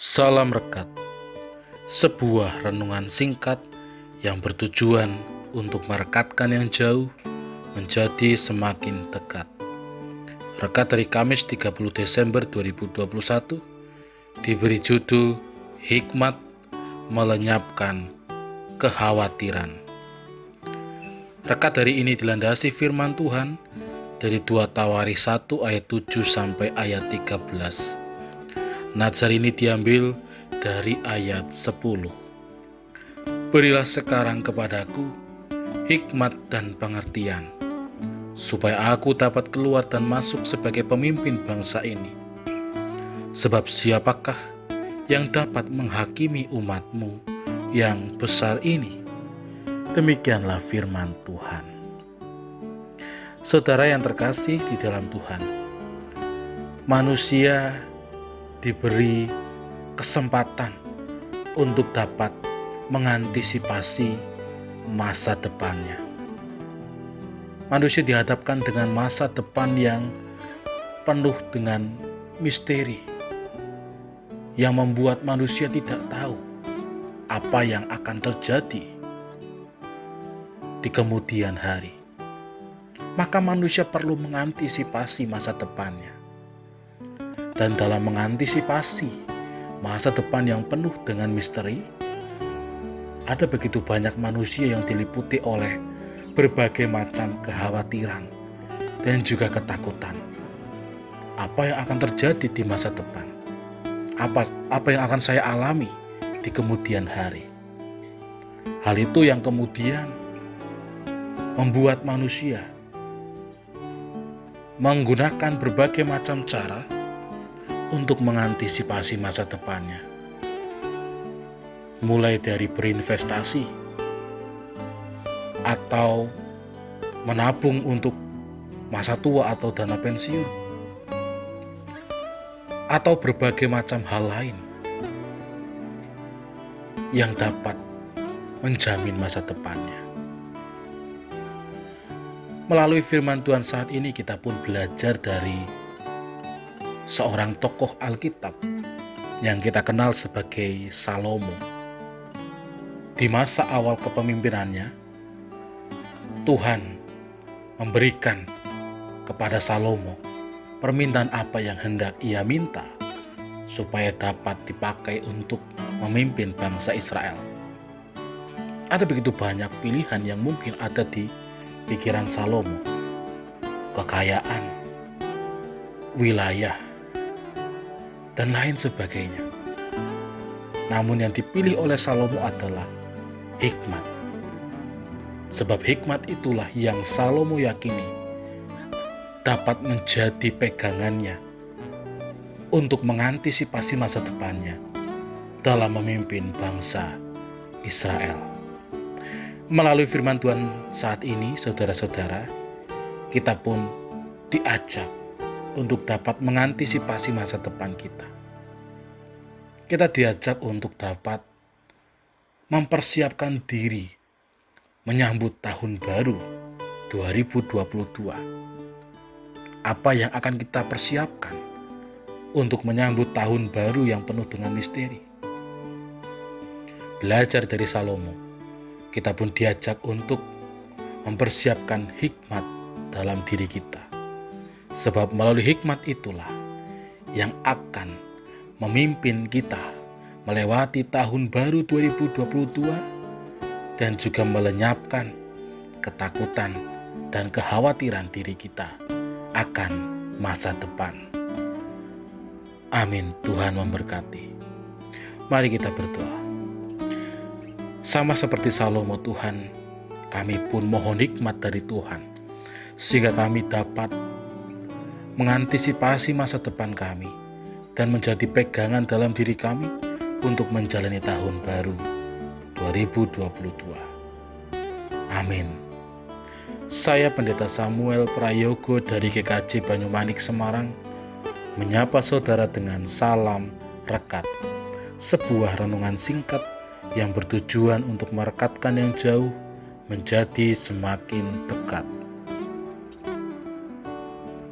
Salam Rekat Sebuah renungan singkat yang bertujuan untuk merekatkan yang jauh menjadi semakin dekat. Rekat dari Kamis 30 Desember 2021 diberi judul Hikmat Melenyapkan Kekhawatiran. Rekat dari ini dilandasi firman Tuhan dari 2 Tawari 1 ayat 7 sampai ayat 13. Nazar ini diambil dari ayat 10. Berilah sekarang kepadaku hikmat dan pengertian, supaya aku dapat keluar dan masuk sebagai pemimpin bangsa ini. Sebab siapakah yang dapat menghakimi umatmu yang besar ini? Demikianlah firman Tuhan. Saudara yang terkasih di dalam Tuhan, manusia diberi kesempatan untuk dapat mengantisipasi masa depannya. Manusia dihadapkan dengan masa depan yang penuh dengan misteri yang membuat manusia tidak tahu apa yang akan terjadi di kemudian hari. Maka manusia perlu mengantisipasi masa depannya dan dalam mengantisipasi masa depan yang penuh dengan misteri, ada begitu banyak manusia yang diliputi oleh berbagai macam kekhawatiran dan juga ketakutan. Apa yang akan terjadi di masa depan? Apa apa yang akan saya alami di kemudian hari? Hal itu yang kemudian membuat manusia menggunakan berbagai macam cara untuk mengantisipasi masa depannya. Mulai dari berinvestasi atau menabung untuk masa tua atau dana pensiun atau berbagai macam hal lain yang dapat menjamin masa depannya. Melalui firman Tuhan saat ini kita pun belajar dari seorang tokoh Alkitab yang kita kenal sebagai Salomo. Di masa awal kepemimpinannya, Tuhan memberikan kepada Salomo permintaan apa yang hendak ia minta supaya dapat dipakai untuk memimpin bangsa Israel. Ada begitu banyak pilihan yang mungkin ada di pikiran Salomo. Kekayaan, wilayah, dan lain sebagainya. Namun yang dipilih oleh Salomo adalah hikmat. Sebab hikmat itulah yang Salomo yakini dapat menjadi pegangannya untuk mengantisipasi masa depannya dalam memimpin bangsa Israel. Melalui firman Tuhan saat ini, saudara-saudara, kita pun diajak untuk dapat mengantisipasi masa depan kita. Kita diajak untuk dapat mempersiapkan diri menyambut tahun baru 2022. Apa yang akan kita persiapkan untuk menyambut tahun baru yang penuh dengan misteri? Belajar dari Salomo, kita pun diajak untuk mempersiapkan hikmat dalam diri kita Sebab melalui hikmat itulah yang akan memimpin kita melewati tahun baru 2022 dan juga melenyapkan ketakutan dan kekhawatiran diri kita akan masa depan. Amin. Tuhan memberkati. Mari kita berdoa. Sama seperti Salomo Tuhan, kami pun mohon hikmat dari Tuhan sehingga kami dapat mengantisipasi masa depan kami, dan menjadi pegangan dalam diri kami untuk menjalani tahun baru 2022. Amin. Saya Pendeta Samuel Prayogo dari GKJ Banyumanik Semarang menyapa saudara dengan salam rekat. Sebuah renungan singkat yang bertujuan untuk merekatkan yang jauh menjadi semakin dekat.